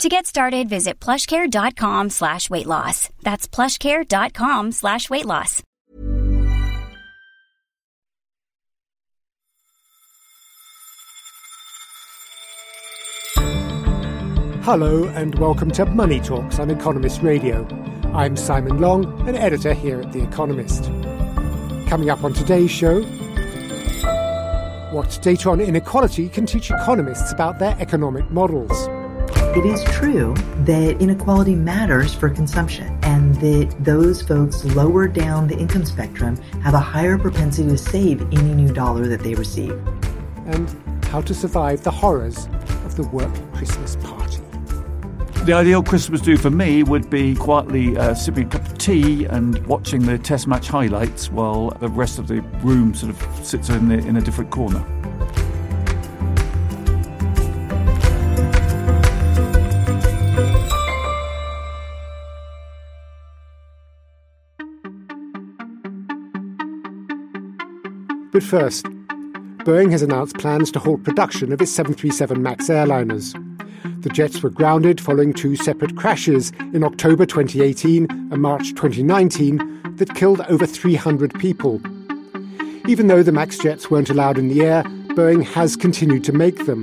To get started, visit plushcare.com slash weight loss. That's plushcare.com slash weight loss. Hello and welcome to Money Talks on Economist Radio. I'm Simon Long, an editor here at The Economist. Coming up on today's show, what data on inequality can teach economists about their economic models. It is true that inequality matters for consumption and that those folks lower down the income spectrum have a higher propensity to save any new dollar that they receive. And how to survive the horrors of the work Christmas party. The ideal Christmas do for me would be quietly uh, sipping a cup of tea and watching the test match highlights while the rest of the room sort of sits in, the, in a different corner. First, Boeing has announced plans to halt production of its 737 MAX airliners. The jets were grounded following two separate crashes in October 2018 and March 2019 that killed over 300 people. Even though the MAX jets weren't allowed in the air, Boeing has continued to make them.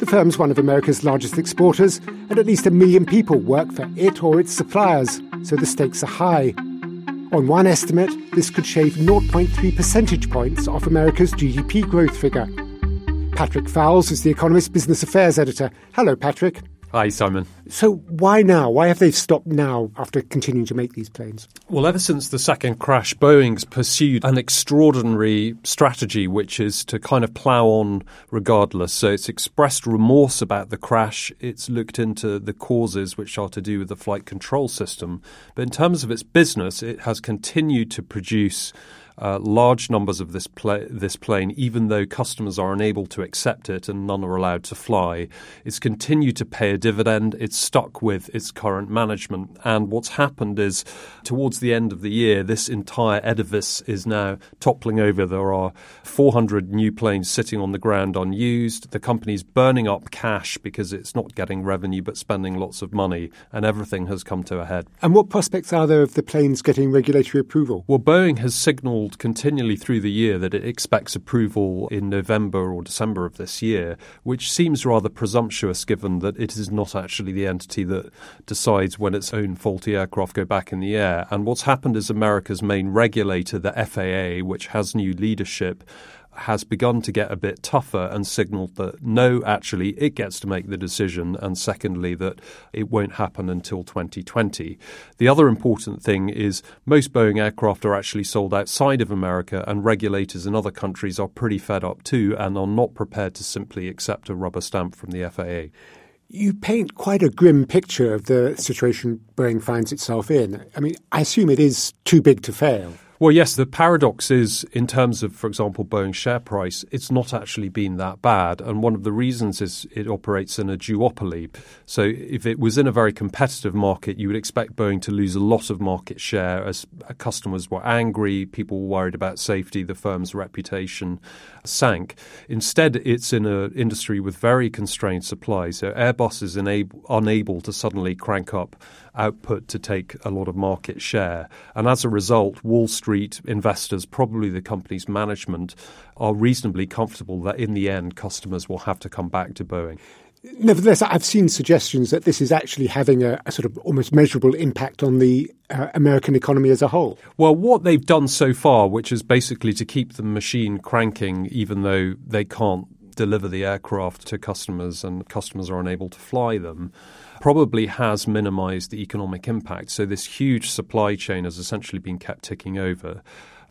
The firm's one of America's largest exporters, and at least a million people work for it or its suppliers, so the stakes are high. On one estimate, this could shave 0.3 percentage points off America's GDP growth figure. Patrick Foulis is the Economist Business Affairs Editor. Hello, Patrick. Hi, Simon. So, why now? Why have they stopped now after continuing to make these planes? Well, ever since the second crash, Boeing's pursued an extraordinary strategy, which is to kind of plough on regardless. So, it's expressed remorse about the crash. It's looked into the causes, which are to do with the flight control system. But in terms of its business, it has continued to produce uh, large numbers of this, pla- this plane, even though customers are unable to accept it and none are allowed to fly. It's continued to pay a dividend. It's stuck with its current management. And what's happened is, towards the end of the year, this entire edifice is now toppling over. There are 400 new planes sitting on the ground unused. The company's burning up cash because it's not getting revenue but spending lots of money, and everything has come to a head. And what prospects are there of the planes getting regulatory approval? Well, Boeing has signaled signalled continually through the year that it expects approval in November or December of this year, which seems rather presumptuous given that it is not actually the entity that decides when its own faulty aircraft go back in the air. And what's happened is America's main regulator, the FAA, which has new leadership, has begun to get a bit tougher and signalled that no, actually, it gets to make the decision, and secondly, that it won't happen until 2020. The other important thing is most Boeing aircraft are actually sold outside of America, and regulators in other countries are pretty fed up too and are not prepared to simply accept a rubber stamp from the FAA. You paint quite a grim picture of the situation Boeing finds itself in. I mean, I assume it is too big to fail. Well, yes, the paradox is in terms of, for example, Boeing's share price, it's not actually been that bad. And one of the reasons is it operates in a duopoly. So if it was in a very competitive market, you would expect Boeing to lose a lot of market share as customers were angry, people were worried about safety, the firm's reputation sank. Instead, it's in an industry with very constrained supply. So Airbus is unable, unable to suddenly crank up output to take a lot of market share. And as a result, Wall Street investors, probably the company's management, are reasonably comfortable that in the end, customers will have to come back to Boeing. Nevertheless, I've seen suggestions that this is actually having a, a sort of almost measurable impact on the uh, American economy as a whole. Well, what they've done so far, which is basically to keep the machine cranking, even though they can't deliver the aircraft to customers and customers are unable to fly them, probably has minimized the economic impact. So this huge supply chain has essentially been kept ticking over.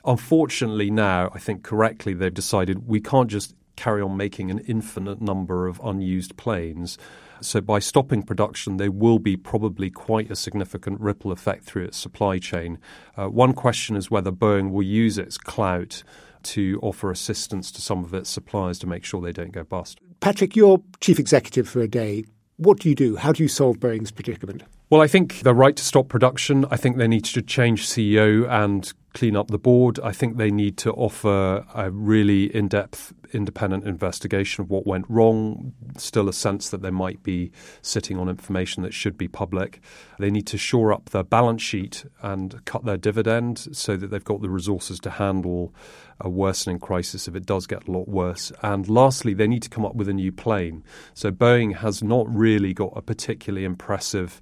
Unfortunately, now, I think correctly, they've decided we can't just carry on making an infinite number of unused planes. So by stopping production, there will be probably quite a significant ripple effect through its supply chain. Uh, one question is whether Boeing will use its clout to offer assistance to some of its suppliers to make sure they don't go bust. Patrick, you're chief executive for a day. What do you do? How do you solve Boeing's predicament? Well, I think the right to stop production. I think they need to change CEO and clean up the board. I think they need to offer a really in depth, independent investigation of what went wrong. Still, a sense that they might be sitting on information that should be public. They need to shore up their balance sheet and cut their dividend so that they've got the resources to handle a worsening crisis if it does get a lot worse. And lastly, they need to come up with a new plane. So Boeing has not really got a particularly impressive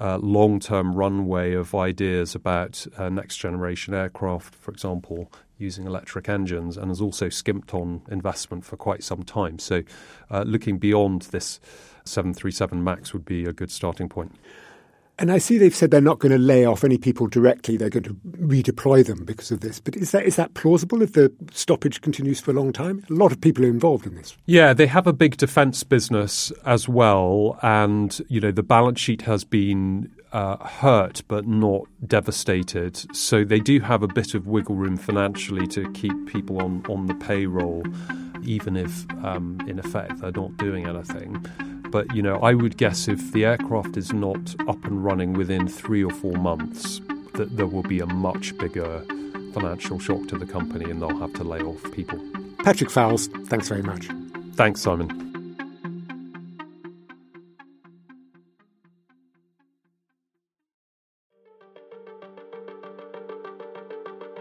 uh, long term runway of ideas about uh, next generation aircraft, for example, using electric engines, and has also skimped on investment for quite some time. So, uh, looking beyond this 737 MAX would be a good starting point. And I see they've said they're not going to lay off any people directly. They're going to redeploy them because of this. But is that is that plausible if the stoppage continues for a long time? A lot of people are involved in this. Yeah, they have a big defence business as well, and you know the balance sheet has been uh, hurt but not devastated. So they do have a bit of wiggle room financially to keep people on on the payroll, even if um, in effect they're not doing anything. But you know, I would guess if the aircraft is not up and running within three or four months, that there will be a much bigger financial shock to the company, and they'll have to lay off people. Patrick Foulis, thanks very much. Thanks, Simon.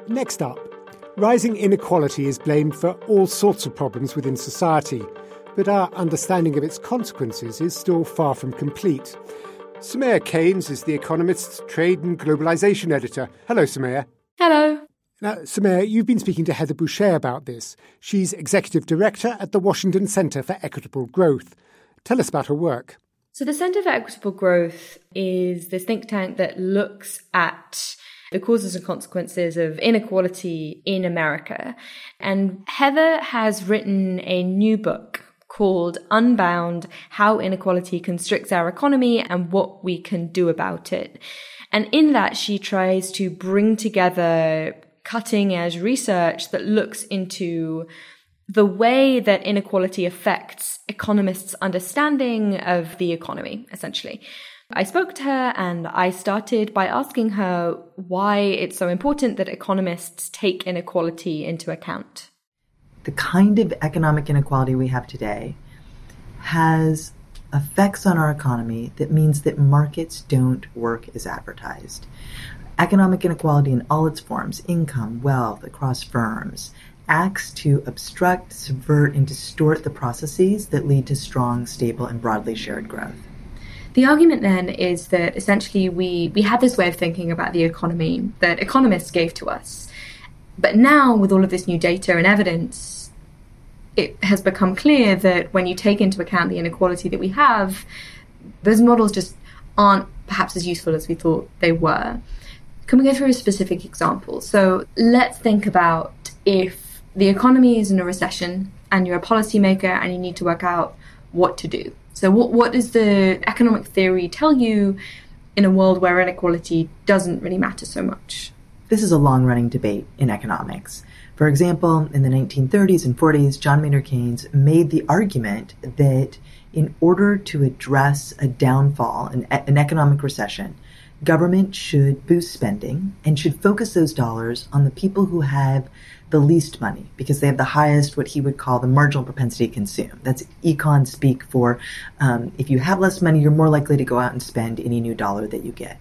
Next up, rising inequality is blamed for all sorts of problems within society but our understanding of its consequences is still far from complete. Soumaya Keynes is The Economist's trade and globalization editor. Hello, Soumaya. Hello. Now, Soumaya, you've been speaking to Heather Boushey about this. She's executive director at the Washington Center for Equitable Growth. Tell us about her work. So, the Center for Equitable Growth is this think tank that looks at the causes and consequences of inequality in America. And Heather has written a new book called Unbound How Inequality Constricts Our Economy and What We Can Do About It. And in that, she tries to bring together cutting edge research that looks into the way that inequality affects economists' understanding of the economy, essentially. I spoke to her and I started by asking her why it's so important that economists take inequality into account the kind of economic inequality we have today has effects on our economy that means that markets don't work as advertised. Economic inequality in all its forms, income, wealth, across firms, acts to obstruct, subvert, and distort the processes that lead to strong, stable, and broadly shared growth. The argument then is that essentially we, we had this way of thinking about the economy that economists gave to us but now, with all of this new data and evidence, it has become clear that when you take into account the inequality that we have, those models just aren't perhaps as useful as we thought they were. Can we go through a specific example? So let's think about if the economy is in a recession and you're a policymaker and you need to work out what to do. So, what, what does the economic theory tell you in a world where inequality doesn't really matter so much? This is a long running debate in economics. For example, in the 1930s and 40s, John Maynard Keynes made the argument that in order to address a downfall, an, an economic recession, government should boost spending and should focus those dollars on the people who have the least money because they have the highest, what he would call the marginal propensity to consume. That's econ speak for um, if you have less money, you're more likely to go out and spend any new dollar that you get.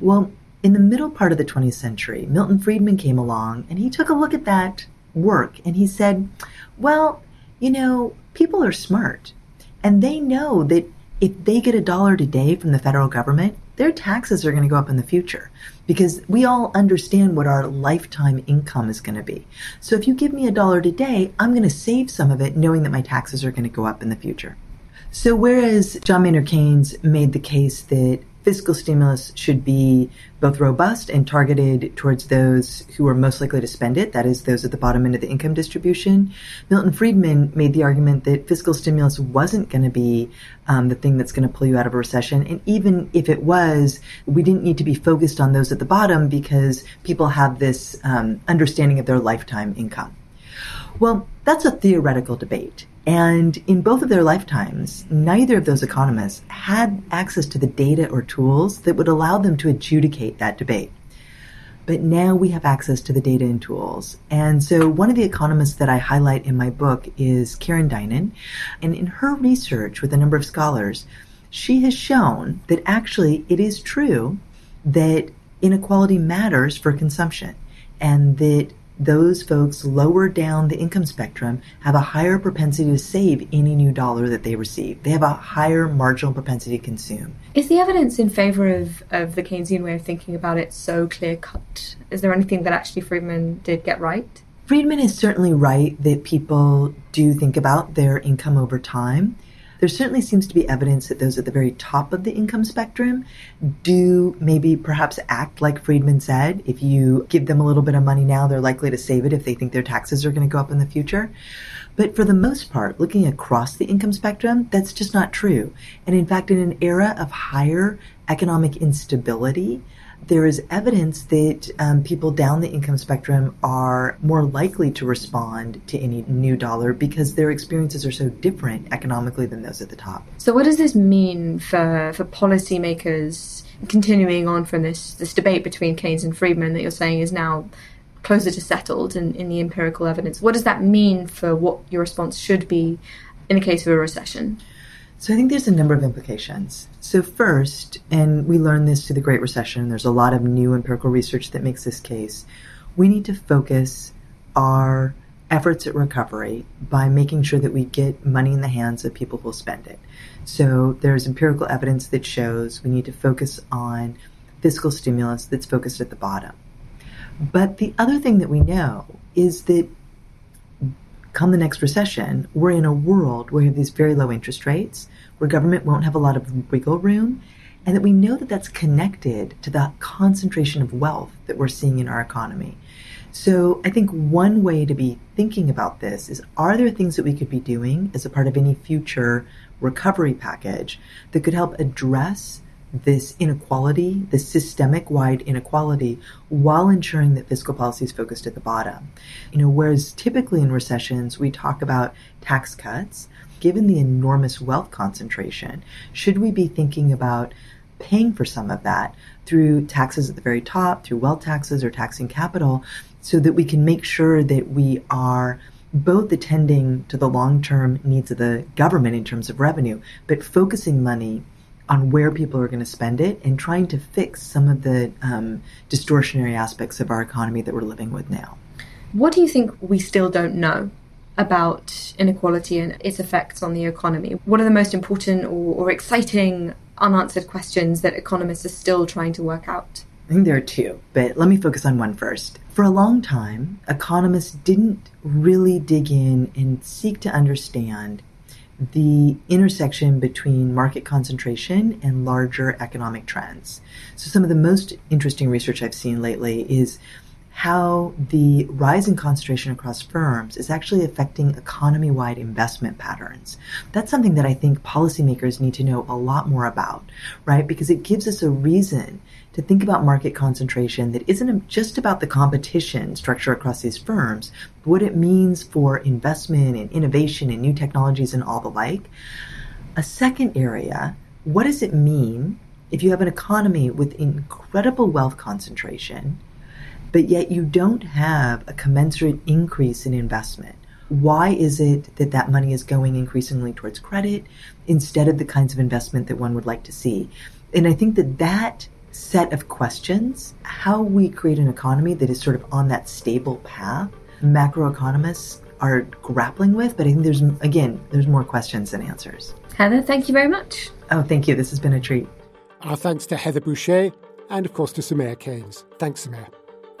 Well, in the middle part of the 20th century, Milton Friedman came along and he took a look at that work and he said, well, you know, people are smart and they know that if they get a dollar today from the federal government, their taxes are going to go up in the future because we all understand what our lifetime income is going to be. So if you give me a dollar today, I'm going to save some of it knowing that my taxes are going to go up in the future. So whereas John Maynard Keynes made the case that fiscal stimulus should be both robust and targeted towards those who are most likely to spend it, that is, those at the bottom end of the income distribution. Milton Friedman made the argument that fiscal stimulus wasn't going to be um, the thing that's going to pull you out of a recession. And even if it was, we didn't need to be focused on those at the bottom because people have this um, understanding of their lifetime income. Well, that's a theoretical debate. And in both of their lifetimes, neither of those economists had access to the data or tools that would allow them to adjudicate that debate. But now we have access to the data and tools. And so one of the economists that I highlight in my book is Karen Dynan. And in her research with a number of scholars, she has shown that actually it is true that inequality matters for consumption and that those folks lower down the income spectrum have a higher propensity to save any new dollar that they receive. They have a higher marginal propensity to consume. Is the evidence in favor of, of the Keynesian way of thinking about it so clear cut? Is there anything that actually Friedman did get right? Friedman is certainly right that people do think about their income over time there certainly seems to be evidence that those at the very top of the income spectrum do maybe perhaps act like Friedman said. If you give them a little bit of money now, they're likely to save it if they think their taxes are going to go up in the future. But for the most part, looking across the income spectrum, that's just not true. And in fact, in an era of higher economic instability, there is evidence that um, people down the income spectrum are more likely to respond to any new dollar because their experiences are so different economically than those at the top. So, what does this mean for for policymakers? Continuing on from this this debate between Keynes and Friedman that you're saying is now closer to settled in, in the empirical evidence. What does that mean for what your response should be in the case of a recession? So I think there's a number of implications. So first, and we learned this through the Great Recession, there's a lot of new empirical research that makes this case. We need to focus our efforts at recovery by making sure that we get money in the hands of people who will spend it. So there's empirical evidence that shows we need to focus on fiscal stimulus that's focused at the bottom. But the other thing that we know is that come the next recession, we're in a world where we have these very low interest rates, where government won't have a lot of wiggle room, and that we know that that's connected to the concentration of wealth that we're seeing in our economy. So I think one way to be thinking about this is are there things that we could be doing as a part of any future recovery package that could help address this inequality, this systemic wide inequality, while ensuring that fiscal policy is focused at the bottom. You know, whereas typically in recessions, we talk about tax cuts, given the enormous wealth concentration, should we be thinking about paying for some of that through taxes at the very top, through wealth taxes or taxing capital, so that we can make sure that we are both attending to the long term needs of the government in terms of revenue, but focusing money on where people are going to spend it and trying to fix some of the um, distortionary aspects of our economy that we're living with now. What do you think we still don't know about inequality and its effects on the economy? What are the most important or, or exciting unanswered questions that economists are still trying to work out? I think there are two, but let me focus on one first. For a long time, economists didn't really dig in and seek to understand the intersection between market concentration and larger economic trends. So, some of the most interesting research I've seen lately is how the rise in concentration across firms is actually affecting economy wide investment patterns. That's something that I think policymakers need to know a lot more about, right? Because it gives us a reason to think about market concentration that isn't just about the competition structure across these firms, but what it means for investment and innovation and new technologies and all the like. A second area, what does it mean if you have an economy with incredible wealth concentration, but yet you don't have a commensurate increase in investment? Why is it that that money is going increasingly towards credit instead of the kinds of investment that one would like to see? And I think that that set of questions, how we create an economy that is sort of on that stable path, macroeconomists are grappling with. But I think there's, again, there's more questions than answers. Heather, thank you very much. Oh, thank you. This has been a treat. Our thanks to Heather Boushey and, of course, to Soumaya Keynes. Thanks, Soumaya.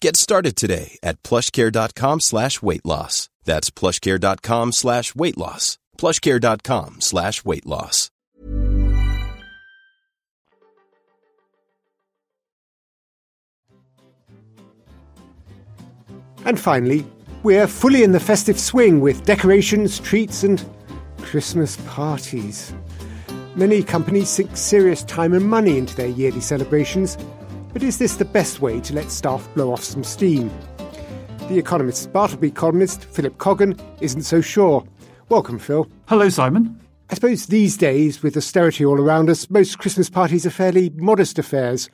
Get started today at plushcare.com slash weight loss. That's plushcare.com slash weight loss. plushcare.com slash weight loss. And finally, we're fully in the festive swing with decorations, treats, and Christmas parties. Many companies sink serious time and money into their yearly celebrations, but is this the best way to let staff blow off some steam? The Economist's Bartleby columnist, Philip Coggan, isn't so sure. Welcome, Phil. Hello, Simon. I suppose these days, with austerity all around us, most Christmas parties are fairly modest affairs.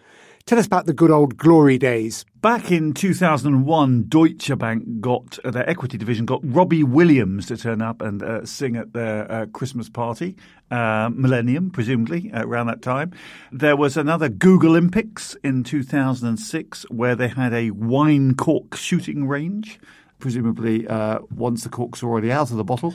Tell us about the good old glory days. Back in 2001, Deutsche Bank got, uh, their equity division got Robbie Williams to turn up and uh, sing at their uh, Christmas party, uh, Millennium, presumably, uh, around that time. There was another Google Olympics in 2006 where they had a wine cork shooting range presumably uh, once the corks are already out of the bottle.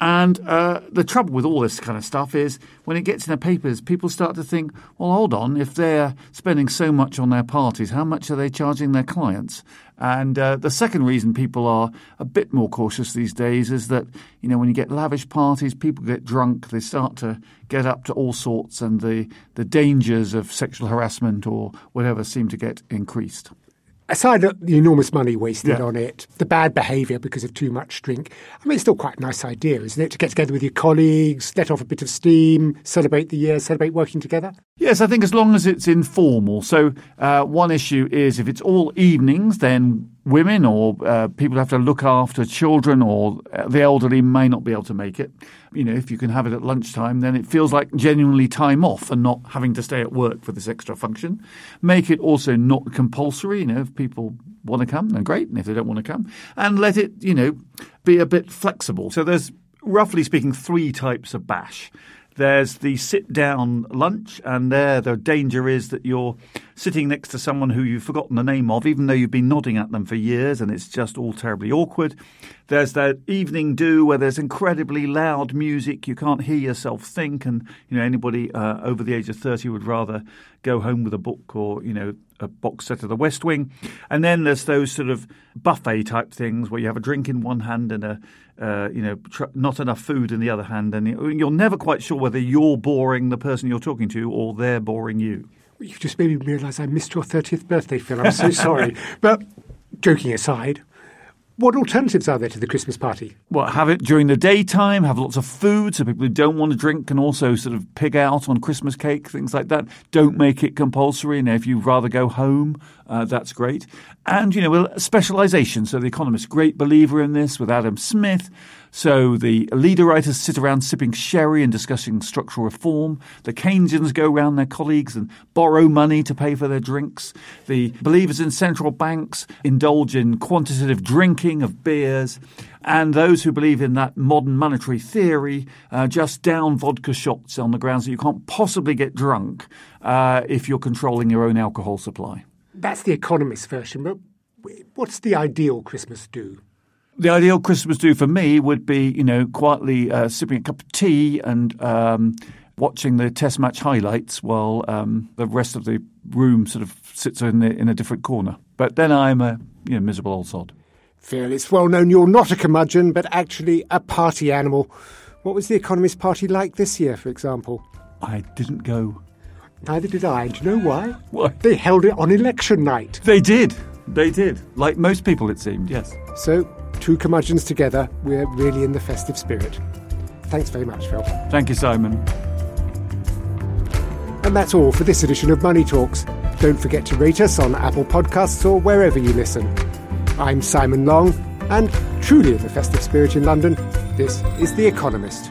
And uh, the trouble with all this kind of stuff is when it gets in the papers, people start to think, well, hold on, if they're spending so much on their parties, how much are they charging their clients? And uh, the second reason people are a bit more cautious these days is that, you know, when you get lavish parties, people get drunk, they start to get up to all sorts, and the, the dangers of sexual harassment or whatever seem to get increased aside the enormous money wasted Yeah. on it, the bad behaviour because of too much drink, I mean, it's still quite a nice idea, isn't it? To get together with your colleagues, let off a bit of steam, celebrate the year, celebrate working together. Yes, I think as long as it's informal. So, uh, one issue is if it's all evenings, then women or uh, people have to look after children or uh, the elderly may not be able to make it. You know, if you can have it at lunchtime, then it feels like genuinely time off and not having to stay at work for this extra function. Make it also not compulsory. You know, if people want to come, then great. And if they don't want to come, and let it, you know, be a bit flexible. So there's roughly speaking three types of bash. There's the sit down lunch, and there the danger is that you're sitting next to someone who you've forgotten the name of, even though you've been nodding at them for years, and it's just all terribly awkward. There's that evening do where there's incredibly loud music, you can't hear yourself think, and you know anybody uh, over the age of thirty would rather go home with a book or you know a box set of The West Wing. And then there's those sort of buffet type things where you have a drink in one hand and a uh, you know tr- not enough food in the other hand, and you- you're never quite sure whether you're boring the person you're talking to or they're boring you. You've just made me realise I missed your 30th birthday, Phil. I'm so sorry. But joking aside, what alternatives are there to the Christmas party? Well, have it during the daytime, have lots of food so people who don't want to drink can also sort of pig out on Christmas cake, things like that. Don't make it compulsory. And if you'd rather go home, uh, that's great. And, you know, well, specialization. So The Economist, great believer in this with Adam Smith. So the leader writers sit around sipping sherry and discussing structural reform. The Keynesians go around their colleagues and borrow money to pay for their drinks. The believers in central banks indulge in quantitative drinking of beers. And those who believe in that modern monetary theory uh, just down vodka shots on the grounds that you can't possibly get drunk uh, if you're controlling your own alcohol supply. That's the Economist version, but what's the ideal Christmas do? The ideal Christmas do for me would be, you know, quietly uh, sipping a cup of tea and um, watching the Test match highlights while um, the rest of the room sort of sits in, the, in a different corner. But then I'm a you know, miserable old sod. Phil, it's well known you're not a curmudgeon, but actually a party animal. What was the Economist party like this year, for example? I didn't go. Neither did I. Do you know why? Why? They held it on election night. They did. They did. Like most people, it seemed, yes. So, two curmudgeons together, we're really in the festive spirit. Thanks very much, Phil. Thank you, Simon. And that's all for this edition of Money Talks. Don't forget to rate us on Apple Podcasts or wherever you listen. I'm Simon Long, and truly in the festive spirit in London, this is The Economist.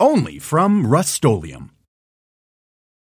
Only from Rust